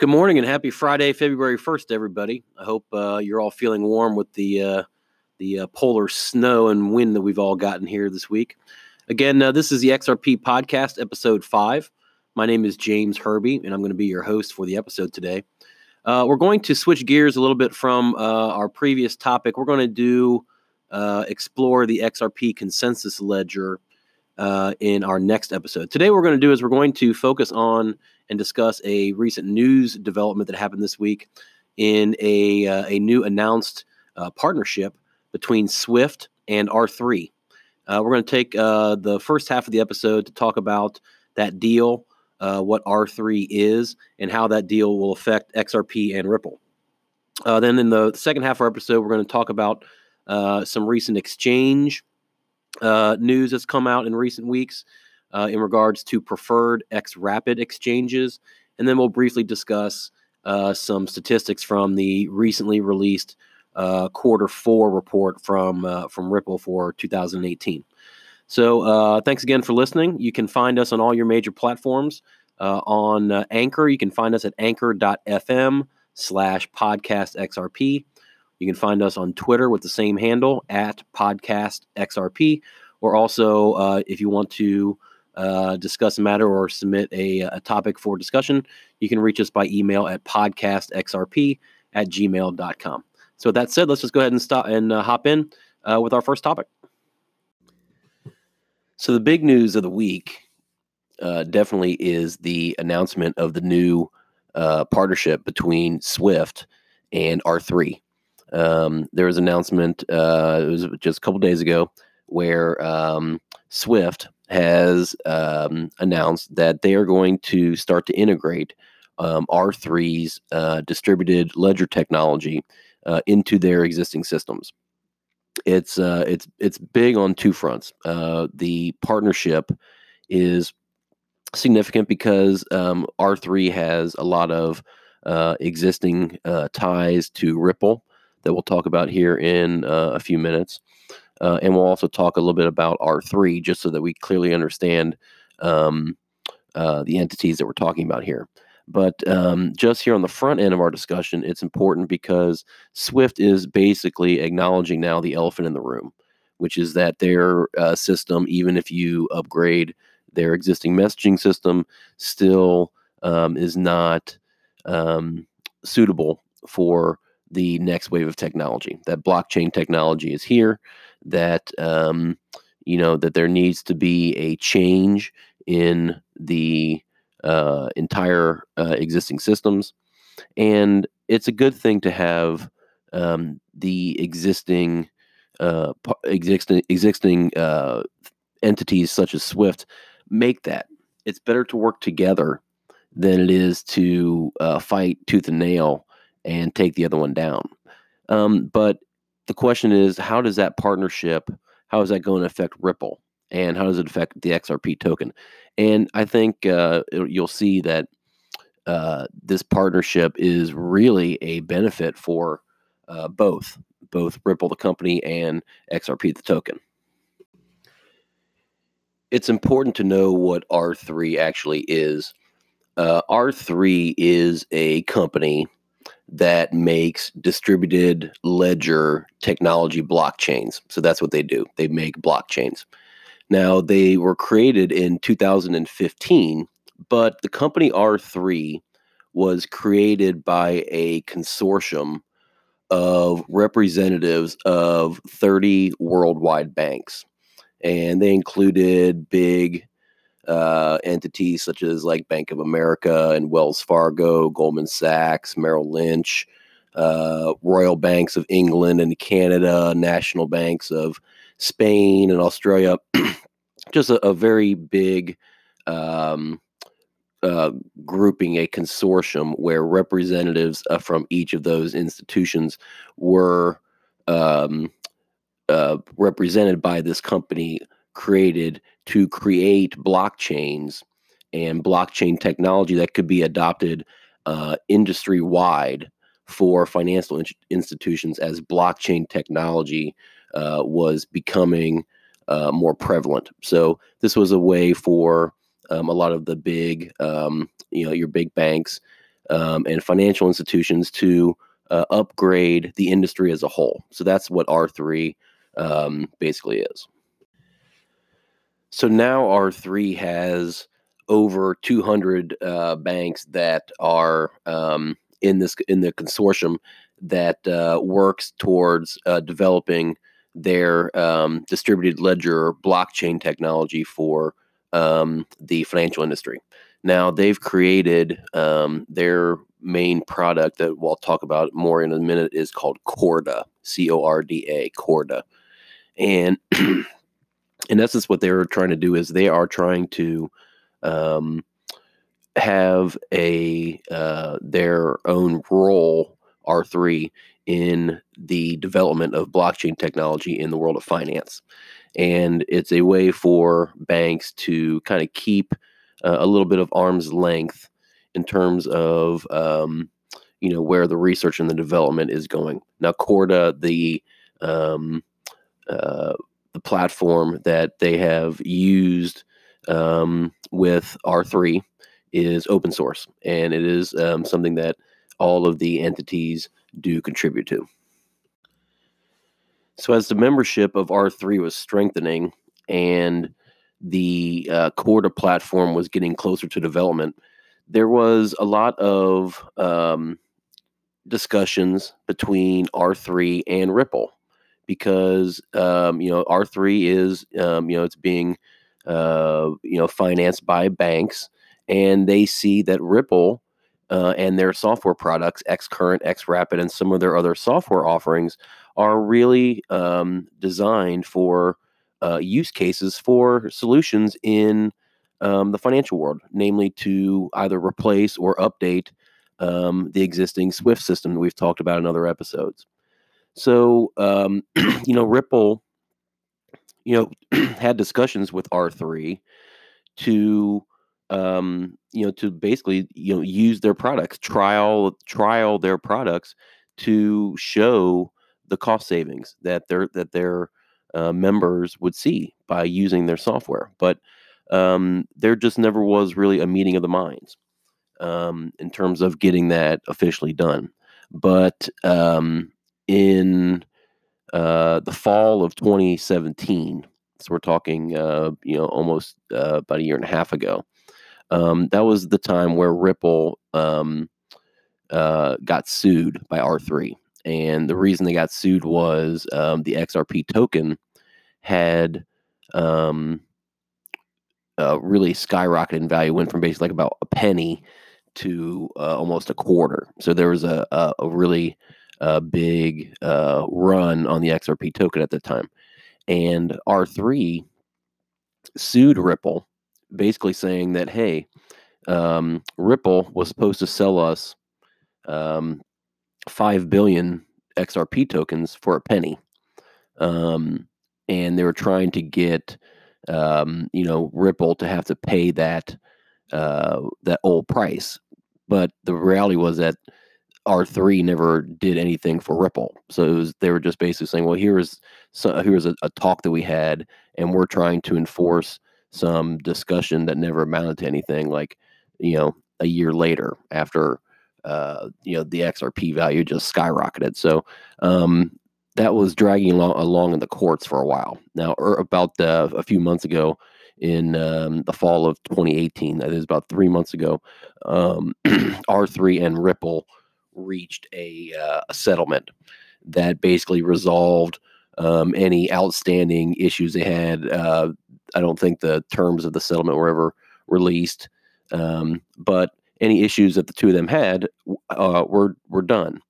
Good morning and happy Friday, February first, everybody. I hope uh, you're all feeling warm with the uh, the uh, polar snow and wind that we've all gotten here this week. Again, uh, this is the XRP podcast, episode five. My name is James Herbie, and I'm going to be your host for the episode today. Uh, we're going to switch gears a little bit from uh, our previous topic. We're going to do explore the XRP consensus ledger in our next episode. Today, what we're going to do is we're going to focus on and discuss a recent news development that happened this week in a, uh, a new announced uh, partnership between Swift and R3. Uh, we're going to take uh, the first half of the episode to talk about that deal, uh, what R3 is, and how that deal will affect XRP and Ripple. Uh, then in the second half of our episode, we're going to talk about some recent exchange news that's come out in recent weeks uh, in regards to preferred X Rapid exchanges. And then we'll briefly discuss uh, some statistics from the recently released uh, quarter four report from, uh, from Ripple for 2018. So uh, thanks again for listening. You can find us on all your major platforms. Uh, on Anchor, you can find us at anchor.fm slash podcast XRP. You can find us on Twitter with the same handle at podcast XRP. Or also, uh, if you want to uh, discuss a matter or submit a, a topic for discussion, you can reach us by email at podcastxrp at gmail.com. So, with that said, let's just go ahead and stop and uh, hop in uh, with our first topic. So, the big news of the week uh, definitely is the announcement of the new uh, partnership between Swift and R3. Um, there was an announcement, uh, it was just a couple days ago, where um, Swift has um, announced that they are going to start to integrate um, R3's uh, distributed ledger technology uh, into their existing systems. It's uh, it's it's big on two fronts. Uh, the partnership is significant because um, R3 has a lot of uh, existing uh, ties to Ripple that we'll talk about here in a few minutes. Uh, and we'll also talk a little bit about R3 just so that we clearly understand um, uh, the entities that we're talking about here. But um, just here on the front end of our discussion, it's important because Swift is basically acknowledging now the elephant in the room, which is that their uh, system, even if you upgrade their existing messaging system, still um, is not um, suitable for the next wave of technology. That blockchain technology is here that um, you know that there needs to be a change in the uh, entire uh, existing systems, and it's a good thing to have um, the existing uh, existing existing uh, entities such as Swift make that. It's better to work together than it is to uh, fight tooth and nail and take the other one down. Um, but the question is, how does that partnership, how is that going to affect Ripple? And how does it affect the XRP token? And I think uh, you'll see that uh, this partnership is really a benefit for uh, both, both Ripple, the company, and XRP, the token. It's important to know what R3 actually is. Uh, R3 is a company that makes distributed ledger technology blockchains. So that's what they do. They make blockchains. Now, they were created in 2015, but the company R3 was created by a consortium of representatives of 30 worldwide banks. And they included big uh, entities such as like Bank of America and Wells Fargo, Goldman Sachs, Merrill Lynch, uh, Royal Banks of England and Canada, national banks of Spain and Australia. Just a, a, very big um, uh, grouping, a consortium where representatives uh, from each of those institutions were um, uh, represented by this company created to create blockchains and blockchain technology that could be adopted uh, industry wide for financial in- institutions as blockchain technology uh, was becoming uh, more prevalent. So this was a way for um, a lot of the big, um, you know, your big banks um, and financial institutions to uh, upgrade the industry as a whole. So that's what R3 um, basically is. So now R3 has over 200 uh, banks that are um, in this in the consortium that uh, works towards uh, developing their um, distributed ledger blockchain technology for um, the financial industry. Now they've created um, their main product that we'll talk about more in a minute is called Corda, C O R D A, Corda, and in essence, what they're trying to do is they are trying to um, have a uh, their own role R three in the development of blockchain technology in the world of finance, and it's a way for banks to kind of keep uh, a little bit of arm's length in terms of um, you know where the research and the development is going. Now, Corda, the um, uh, the platform that they have used um, with R3 is open source, and it is um, something that all of the entities do contribute to. So, as the membership of R3 was strengthening and the uh, Corda platform was getting closer to development, there was a lot of um, discussions between R3 and Ripple because um, you know R3 is um, you know it's being uh, you know financed by banks, and they see that Ripple uh, and their software products, Xcurrent, Xrapid, and some of their other software offerings are really um, designed for uh, use cases for solutions in um, the financial world, namely to either replace or update um, the existing Swift system that we've talked about in other episodes. So, um, you know, Ripple, you know, had discussions with R3 to, um, you know, to basically, you know, use their products, trial, trial their products to show the cost savings that their that their uh, members would see by using their software. But um, there just never was really a meeting of the minds um, in terms of getting that officially done. But um, in uh, the fall of 2017, so we're talking, uh, you know, almost uh, about a year and a half ago. Um, that was the time where Ripple um, uh, got sued by R3, and the reason they got sued was um, the XRP token had um, uh, really skyrocketed in value, went from basically like about a penny to uh, almost a quarter. So there was a, a, a really uh, big uh, run on the XRP token at the time. And R3 sued Ripple, basically saying that, hey, um, Ripple was supposed to sell us um, 5 billion XRP tokens for a penny. Um, and they were trying to get, um, you know, Ripple to have to pay that uh, that old price. But the reality was that R3 never did anything for Ripple. So was, they were just basically saying, well, here's so, here's a, a, talk that we had, and we're trying to enforce some discussion that never amounted to anything. Like, you know, a year later, after uh, you know the XRP value just skyrocketed. So um, that was dragging along, along in the courts for a while. Now, er, about uh, a few months ago, in um, the fall of 2018, that is about three months ago, um, R3 and Ripple reached a, uh, a settlement that basically resolved um, any outstanding issues they had. Uh, I don't think the terms of the settlement were ever released, um, but any issues that the two of them had uh, were were done,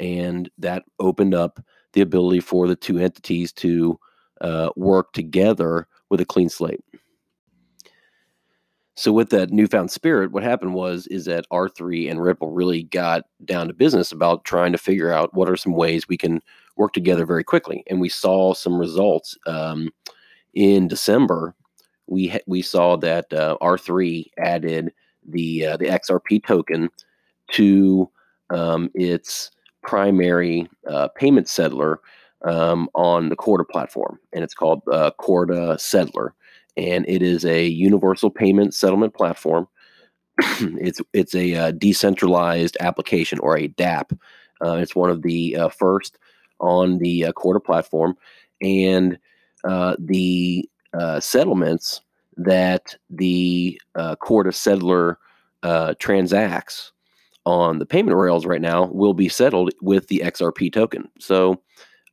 and that opened up the ability for the two entities to uh, work together with a clean slate. So with that newfound spirit, what happened was is that R3 and Ripple really got down to business about trying to figure out what are some ways we can work together very quickly, and we saw some results um, in December. We ha- we saw that uh, R3 added the uh, the XRP token to um, its primary uh, payment settler um, on the Corda platform, and it's called uh, Corda Settler and it is a universal payment settlement platform it's it's a uh, decentralized application or a DApp. Uh, it's one of the uh, first on the uh, Corda platform, and uh, the uh, settlements that the Corda settler transacts on the payment rails right now will be settled with the XRP token. So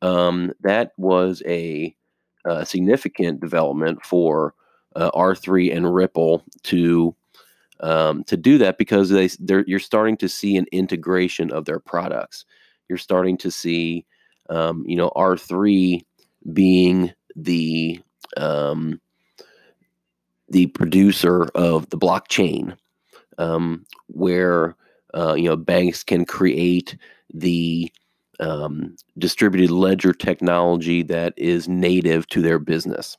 um, that was a, a, significant development for uh, R3 and Ripple to um, to do that because they you're starting to see an integration of their products. You're starting to see um, you know R3 being the um, the producer of the blockchain, um, where uh, you know, banks can create the um, distributed ledger technology that is native to their business,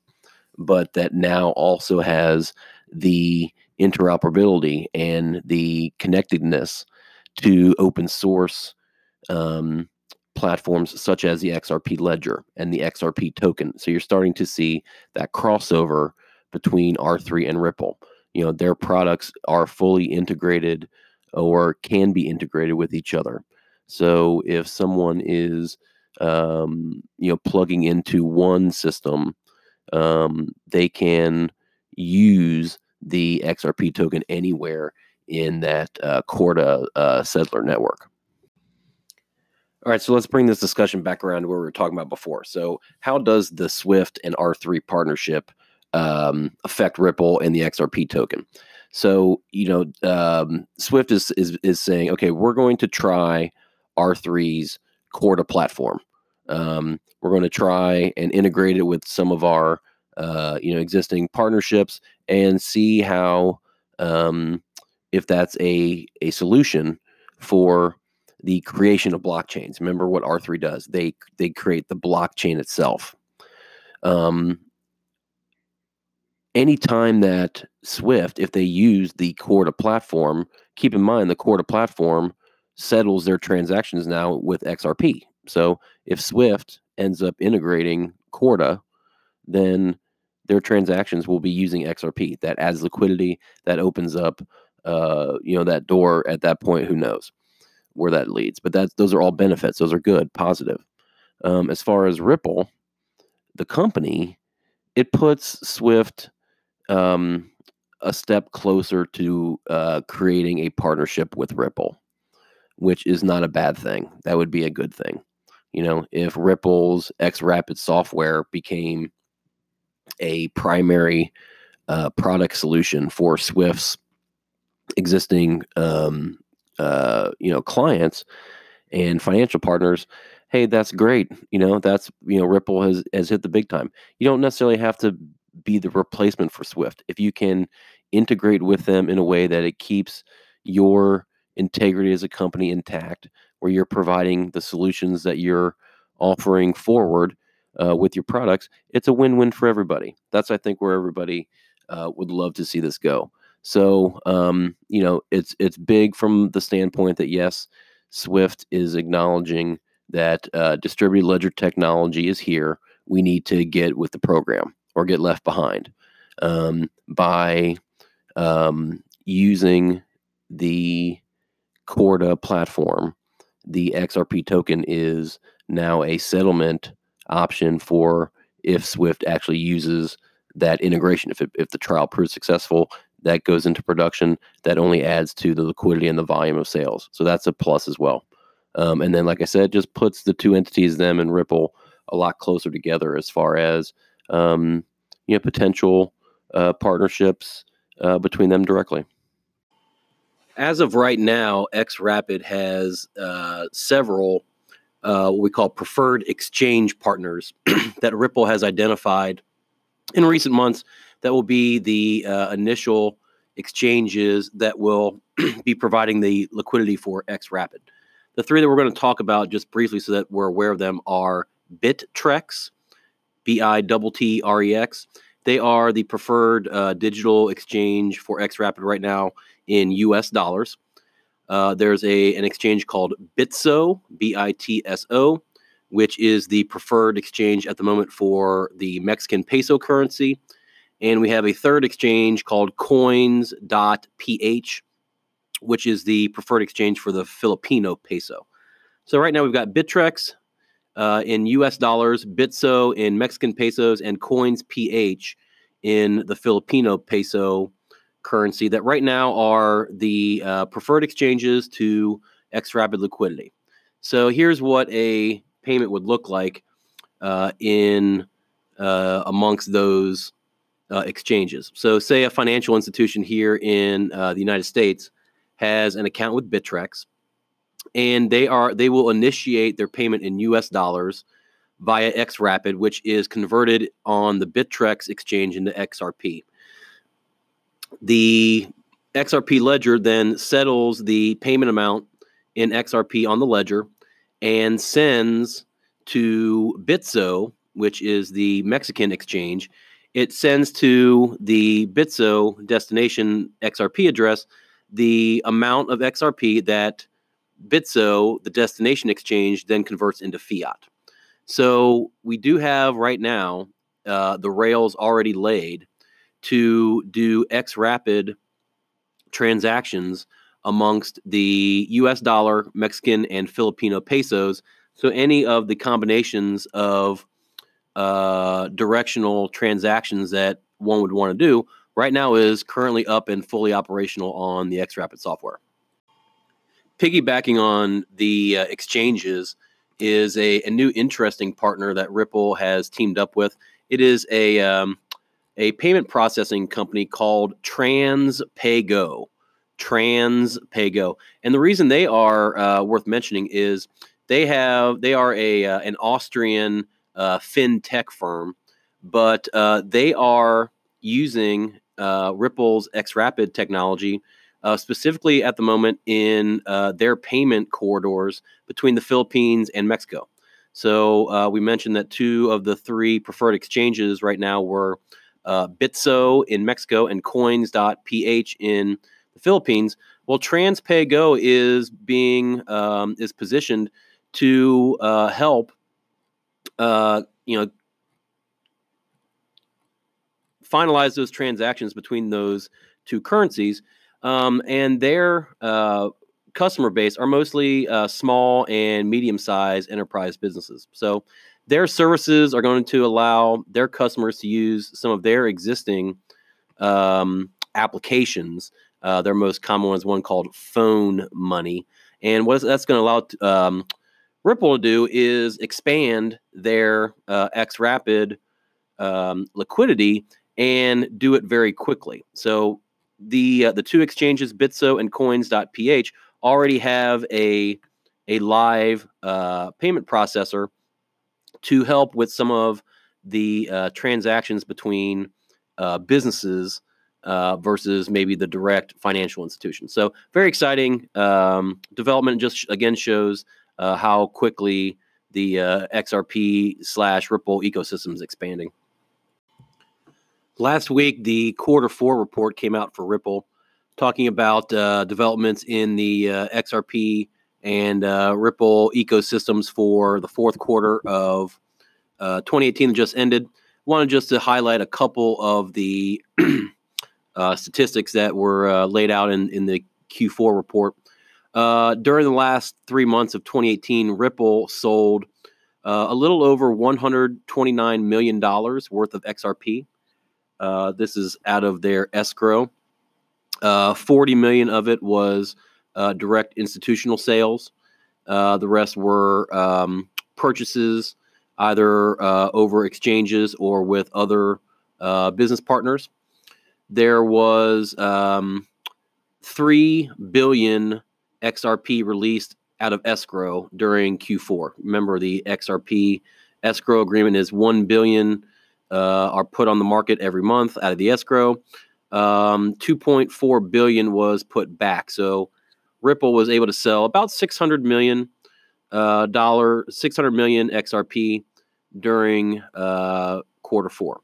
but that now also has the interoperability and the connectedness to open source um, platforms such as the XRP ledger and the XRP token. So you're starting to see that crossover between R3 and Ripple. You know, their products are fully integrated or can be integrated with each other. So if someone is, um, you know, plugging into one system, um, they can use the XRP token anywhere in that uh, Corda uh, settler network. All right, so let's bring this discussion back around to where we were talking about before. So, how does the Swift and R3 partnership um, affect Ripple and the XRP token? So you know, um, Swift is, is is saying, okay, we're going to try R3's Corda platform. Um, we're going to try and integrate it with some of our uh, you know existing partnerships and see how um, if that's a a solution for the creation of blockchains. Remember what R3 does? They they create the blockchain itself. Um, anytime that Swift, if they use the Corda platform, keep in mind the Corda platform settles their transactions now with XRP. So if Swift ends up integrating Corda, then their transactions will be using XRP. That adds liquidity. That opens up, uh, you know, that door. At that point, who knows where that leads? But that's those are all benefits. Those are good, positive. Um, as far as Ripple, the company, it puts Swift um, a step closer to uh, creating a partnership with Ripple, which is not a bad thing. That would be a good thing. You know, if Ripple's X Rapid software became a primary uh, product solution for Swift's existing, um, uh, you know, clients and financial partners, hey, that's great. You know, that's you know, Ripple has has hit the big time. You don't necessarily have to be the replacement for Swift. If you can integrate with them in a way that it keeps your integrity as a company intact, where you're providing the solutions that you're offering forward uh, with your products, it's a win-win for everybody. That's I think where everybody uh, would love to see this go. So um, you know, it's it's big from the standpoint that yes, Swift is acknowledging that uh, distributed ledger technology is here. We need to get with the program or get left behind um, by um, using the Corda platform. The XRP token is now a settlement option for if Swift actually uses that integration. If, it, if the trial proves successful, that goes into production. That only adds to the liquidity and the volume of sales. So that's a plus as well. Um, and then, like I said, just puts the two entities, them and Ripple, a lot closer together as far as um, you know potential uh, partnerships uh, between them directly. As of right now, X Rapid has uh, several uh, what we call preferred exchange partners that Ripple has identified in recent months. That will be the uh, initial exchanges that will be providing the liquidity for X Rapid. The three that we're going to talk about just briefly so that we're aware of them are Bittrex, B I T T R E X. They are the preferred uh, digital exchange for XRapid right now in US dollars. Uh, there's a an exchange called Bitso, B I T S O, which is the preferred exchange at the moment for the Mexican peso currency. And we have a third exchange called coins.ph. which is the preferred exchange for the Filipino peso. So right now we've got Bittrex uh, in U.S. dollars, Bitso in Mexican pesos, and coins.ph in the Filipino peso currency. That right now are the uh, preferred exchanges to Xrapid liquidity. So here's what a payment would look like uh, in uh, amongst those uh, exchanges. So, say a financial institution here in uh, the United States has an account with Bittrex, and they are they will initiate their payment in U.S. dollars via XRapid, which is converted on the Bittrex exchange into XRP. The XRP ledger then settles the payment amount in XRP on the ledger and sends to Bitso, which is the Mexican exchange, it sends to the Bitso destination XRP address the amount of XRP that Bitso, the destination exchange, then converts into fiat. So we do have right now uh, the rails already laid to do X Rapid transactions amongst the US dollar, Mexican, and Filipino pesos. So any of the combinations of uh, directional transactions that one would want to do right now is currently up and fully operational on the XRapid software. Piggybacking on the uh, exchanges is a, a, new interesting partner that Ripple has teamed up with. It is a um, a payment processing company called TransPayGo. TransPayGo, and the reason they are uh, worth mentioning is they have they are a uh, an Austrian uh, fintech firm, but uh, they are using uh, Ripple's XRapid technology uh, specifically at the moment in their payment corridors between the Philippines and Mexico. So we mentioned that two of the three preferred exchanges right now were Bitso in Mexico and Coins.ph in the Philippines. Well, TransPayGo is being um, is positioned to help uh, you know, finalize those transactions between those two currencies. Um, and their uh, customer base are mostly uh, small and medium sized enterprise businesses. So their services are going to allow their customers to use some of their existing um, applications. Uh, their most common one is one called Phone Money. And what that's going to allow um, Ripple to do is expand their uh, XRapid um, liquidity and do it very quickly. So the uh, the two exchanges, Bitso and Coins.ph, already have a a live uh, payment processor to help with some of the uh, transactions between uh, businesses uh, versus maybe the direct financial institution. So very exciting um, development. Just again shows uh, how quickly the uh, XRP slash Ripple ecosystem is expanding. Last week, the quarter four report came out for Ripple, talking about uh, developments in the XRP and uh, Ripple ecosystems for the fourth quarter of uh, 2018 that just ended. Wanted just to highlight a couple of the statistics that were laid out in, in the Q4 report. Uh, during the last three months of 2018, Ripple sold uh, a little over $129 million worth of XRP. Uh, this is out of their escrow. Uh, 40 million of it was uh, direct institutional sales. Uh, the rest were um, purchases either over exchanges or with other business partners. There was um, 3 billion XRP released out of escrow during Q4. Remember, the XRP escrow agreement is 1 billion uh, are put on the market every month out of the escrow. Um, 2.4 billion was put back. So Ripple was able to sell about 600 million uh, dollar, 600 million XRP during uh, quarter four.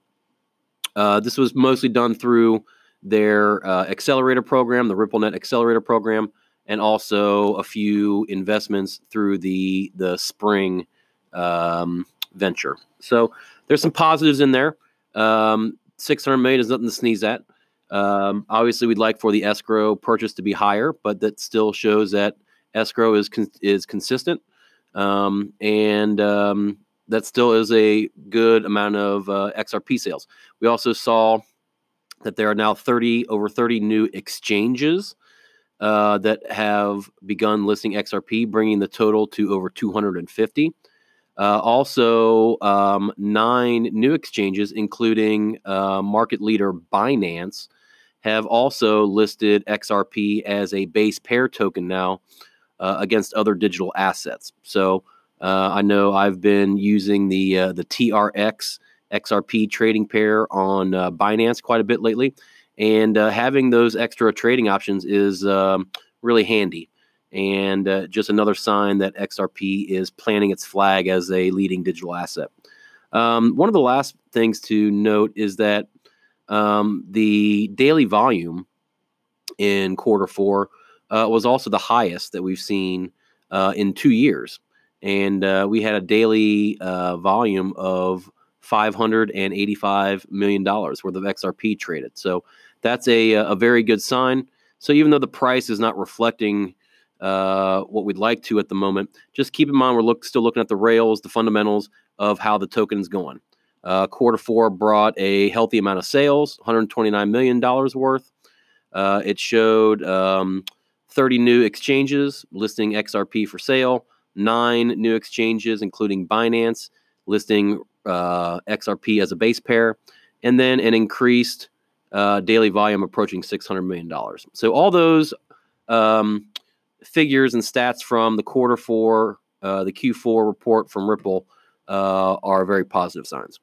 Uh, this was mostly done through their accelerator program, the RippleNet accelerator program, and also a few investments through the the Xpring um, venture. So there's some positives in there. Um, 600 million is nothing to sneeze at. Um, obviously, we'd like for the escrow purchase to be higher, but that still shows that escrow is con- is consistent, um, and um, that still is a good amount of uh, XRP sales. We also saw that there are now 30 over 30 new exchanges uh, that have begun listing XRP, bringing the total to over 250. Uh, also, um, nine new exchanges, including uh, market leader Binance, have also listed XRP as a base pair token now uh, against other digital assets. So uh, I know I've been using the uh, the TRX XRP trading pair on uh, Binance quite a bit lately, and uh, having those extra trading options is um, really handy. And uh, just another sign that XRP is planting its flag as a leading digital asset. Um, one of the last things to note is that um, the daily volume in quarter four uh, was also the highest that we've seen uh, in two years. And uh, we had a daily uh, volume of $585 million worth of XRP traded. So that's a, a very good sign. So even though the price is not reflecting uh, what we'd like to at the moment, just keep in mind we're look, still looking at the rails, the fundamentals of how the token is going. Uh, quarter four brought a healthy amount of sales, $129 million worth. Uh, it showed um, 30 new exchanges listing XRP for sale, nine new exchanges, including Binance, listing uh, XRP as a base pair, and then an increased uh, daily volume approaching $600 million. So, all those um, figures and stats from the quarter four, uh, the Q4 report from Ripple uh, are very positive signs.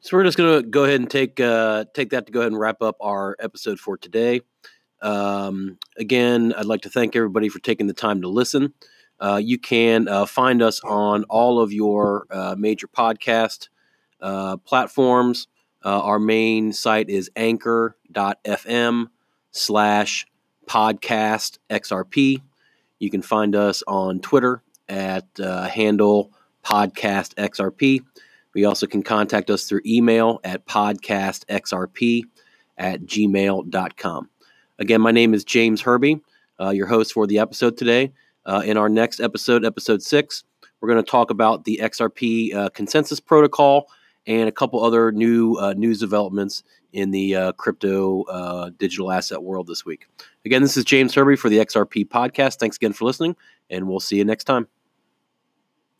So we're just going to go ahead and take uh, take that to go ahead and wrap up our episode for today. Um, again, I'd like to thank everybody for taking the time to listen. Uh, you can uh, find us on all of your uh, major podcast uh, platforms. Uh, our main site is anchor.fm slash podcast XRP. You can find us on Twitter at handle podcast XRP. We also can contact us through email at podcastxrp at gmail.com. Again, my name is James Herby, uh, your host for the episode today. Uh, in our next episode, episode six, we're going to talk about the XRP uh, consensus protocol and a couple other new uh, news developments in the uh, crypto uh, digital asset world this week. Again, this is James Herby for the XRP podcast. Thanks again for listening, and we'll see you next time.